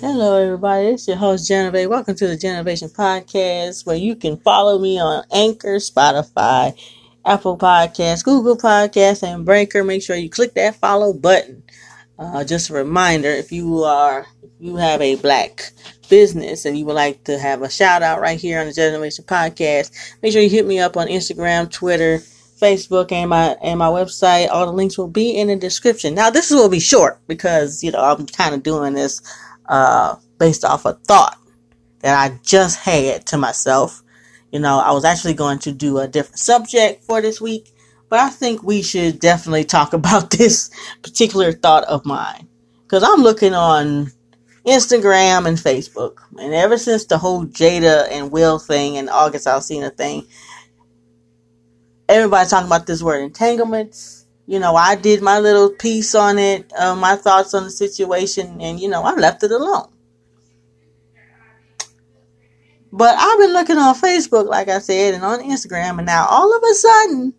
Hello, everybody. It's your host, Jenavia. Welcome to the Jenavation Podcast, where you can follow me on Anchor, Spotify, Apple Podcasts, Google Podcasts, and Breaker. Make sure you click that follow button. Uh, just a reminder, if you are, if you have a black business and you would like to have a shout out right here on the Jenavation Podcast, make sure you hit me up on Instagram, Twitter, Facebook, and my and my website. All the links will be in the description. Now, this will be short because you know I'm kind of doing this uh, based off a thought that I just had to myself. You know, I was actually going to do a different subject for this week, but I think we should definitely talk about this particular thought of mine. Because I'm looking on Instagram and Facebook, and ever since the whole Jada and Will thing and August Alsina thing, everybody's talking about this word entanglements you know, I did my little piece on it, uh, my thoughts on the situation, and you know, I left it alone. But I've been looking on Facebook, like I said, and on Instagram, and now all of a sudden,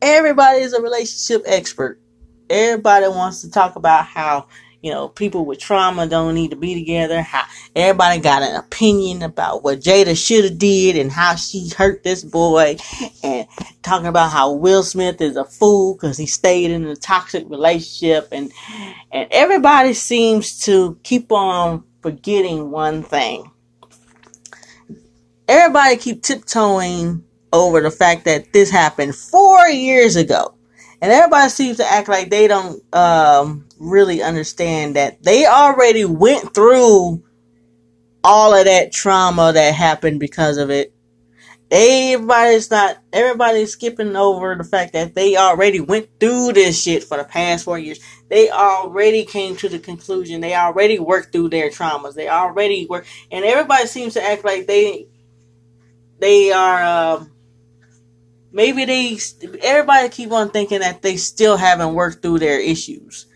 everybody is a relationship expert. Everybody wants to talk about how you know, people with trauma don't need to be together. How everybody got an opinion about what Jada should have did and how she hurt this boy, and talking about how Will Smith is a fool because he stayed in a toxic relationship, and and everybody seems to keep on forgetting one thing. Everybody keep tiptoeing over the fact that this happened four years ago. And everybody seems to act like they don't um, really understand that they already went through all of that trauma that happened because of it. Everybody's not, everybody's skipping over the fact that they already went through this shit for the past four years. They already came to the conclusion. They already worked through their traumas. They already work, and everybody seems to act like they, they are, um, maybe they, everybody keep on thinking that they still haven't worked through their issues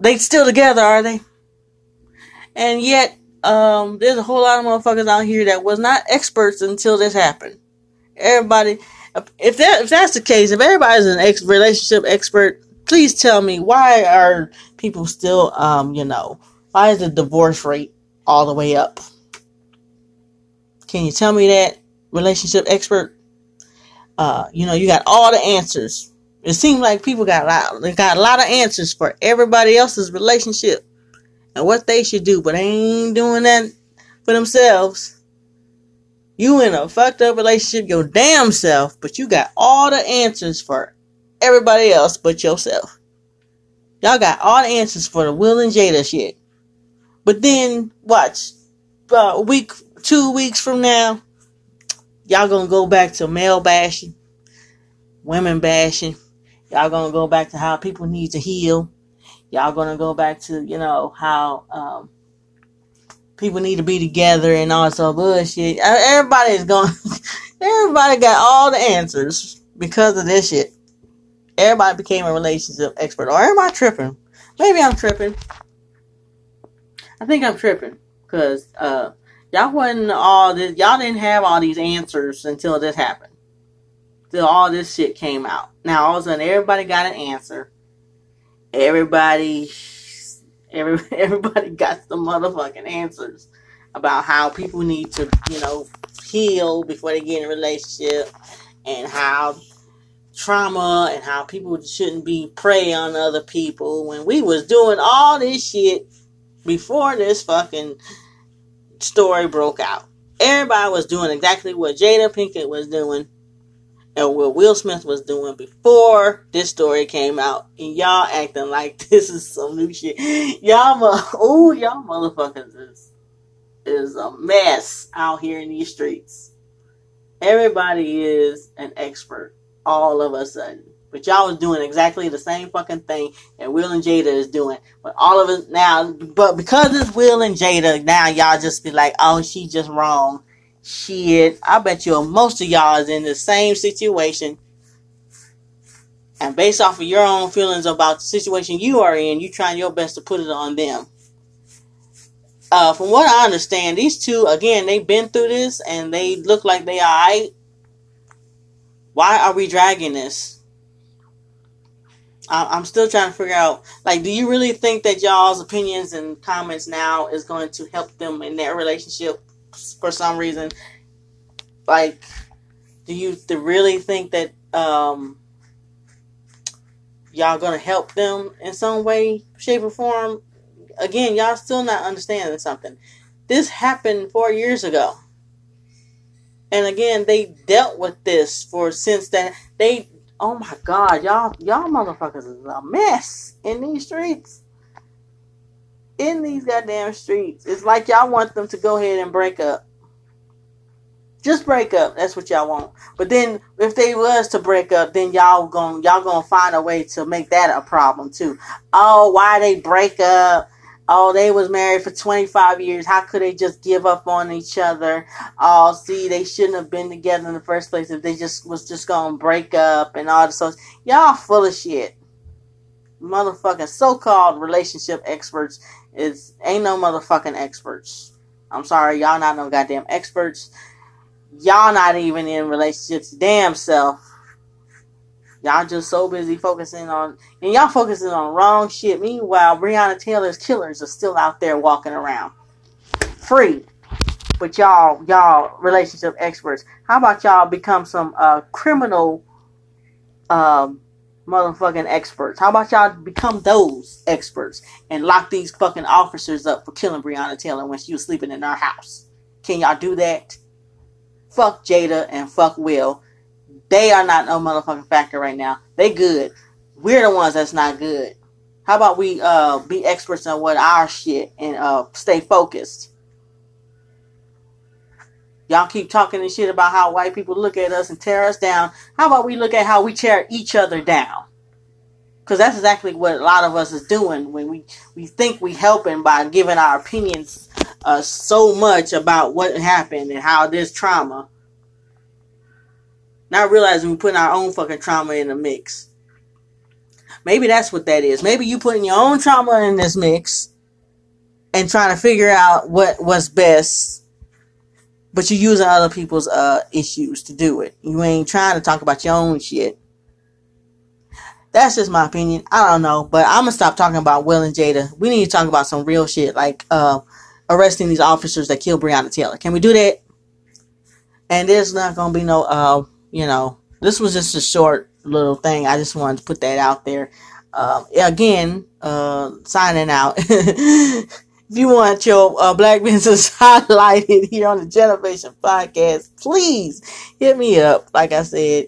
they still together, are they? And yet, um, there's a whole lot of motherfuckers out here that was not experts until this happened. Everybody, if that if that's the case, if everybody's an ex relationship expert, please tell me why are people still, um, you know, why is the divorce rate all the way up? Can you tell me that, relationship expert? Uh, you know, you got all the answers it seems like people got a lot, they got a lot of answers for everybody else's relationship and what they should do, but they ain't doing that for themselves. You in a fucked up relationship your damn self, but you got all the answers for everybody else but yourself. Y'all got all the answers for the Will and Jada shit. But then, watch, uh, a week, two weeks from now, y'all gonna go back to male bashing, women bashing, Y'all gonna go back to how people need to heal. Y'all gonna go back to, you know, how um, people need to be together and all that bullshit. Everybody is going, everybody got all the answers because of this shit. Everybody became a relationship expert. Or am I tripping? Maybe I'm tripping. I think I'm tripping because uh, y'all wasn't all this. Y'all didn't have all these answers until this happened till all this shit came out. Now all of a sudden everybody got an answer. Everybody every everybody got some motherfucking answers about how people need to, you know, heal before they get in a relationship and how trauma and how people shouldn't be prey on other people when we was doing all this shit before this fucking story broke out. Everybody was doing exactly what Jada Pinkett was doing and what Will Smith was doing before this story came out, and y'all acting like this is some new shit. Y'all, oh, y'all motherfuckers is is a mess out here in these streets. Everybody is an expert all of a sudden. But y'all was doing exactly the same fucking thing that Will and Jada is doing. But all of us now, but because it's Will and Jada, now y'all just be like, oh, she just wrong. Shit, I bet you most of y'all is in the same situation. And based off of your own feelings about the situation you are in, you trying your best to put it on them. Uh, from what I understand, these two, again, they've been through this and they look like they alright. Why are we dragging this? I, am still trying to figure out. Like, do you really think that y'all's opinions and comments now is going to help them in their relationship for some reason? Like, do you really think that um, y'all gonna help them in some way, shape, or form? Again, y'all still not understanding something. This happened four years ago. And again, they dealt with this for since that they oh my god, y'all y'all motherfuckers is a mess in these streets. In these goddamn streets. It's like y'all want them to go ahead and break up. Just break up. That's what y'all want. But then if they was to break up, then y'all going y'all gonna find a way to make that a problem too. Oh, why they break up? Oh, they was married for 25 years. How could they just give up on each other? Oh, see, they shouldn't have been together in the first place if they just was just gonna break up and all this. So y'all full of shit. Motherfucking so-called relationship experts is ain't no motherfucking experts. I'm sorry, y'all not no goddamn experts. Y'all not even in relationships damn self. Y'all just so busy focusing on, and y'all focusing on wrong shit. Meanwhile, Breonna Taylor's killers are still out there walking around, free. But y'all, y'all relationship experts, how about y'all become some uh, criminal, um, motherfucking experts? How about y'all become those experts and lock these fucking officers up for killing Breonna Taylor when she was sleeping in our house? Can y'all do that? Fuck Jada and fuck Will they are not no motherfucking factor right now. They good. We're the ones that's not good. How about we uh be experts on what our shit and uh stay focused. Y'all keep talking and shit about how white people look at us and tear us down. How about we look at how we tear each other down? Because that's exactly what a lot of us is doing when we, we think we helping by giving our opinions uh, so much about what happened and how this trauma not realizing we're putting our own fucking trauma in the mix. Maybe that's what that is. Maybe you putting your own trauma in this mix and trying to figure out what what's best, but you're using other people's uh issues to do it. You ain't trying to talk about your own shit. That's just my opinion. I don't know, but I'm gonna stop talking about Will and Jada. We need to talk about some real shit, like uh, arresting these officers that killed Breonna Taylor. Can we do that? And there's not gonna be no uh you know, this was just a short little thing. I just wanted to put that out there. Uh, again, uh, signing out. if you want your uh, black business highlighted here on the Jenavation Podcast, please hit me up. Like I said,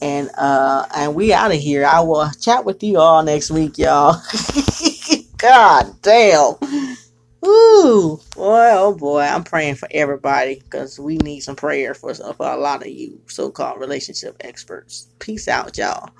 and uh, and we out of here. I will chat with you all next week, y'all. God damn. Ooh, boy, oh boy, I'm praying for everybody because we need some prayer for, for a lot of you so called relationship experts. Peace out, y'all.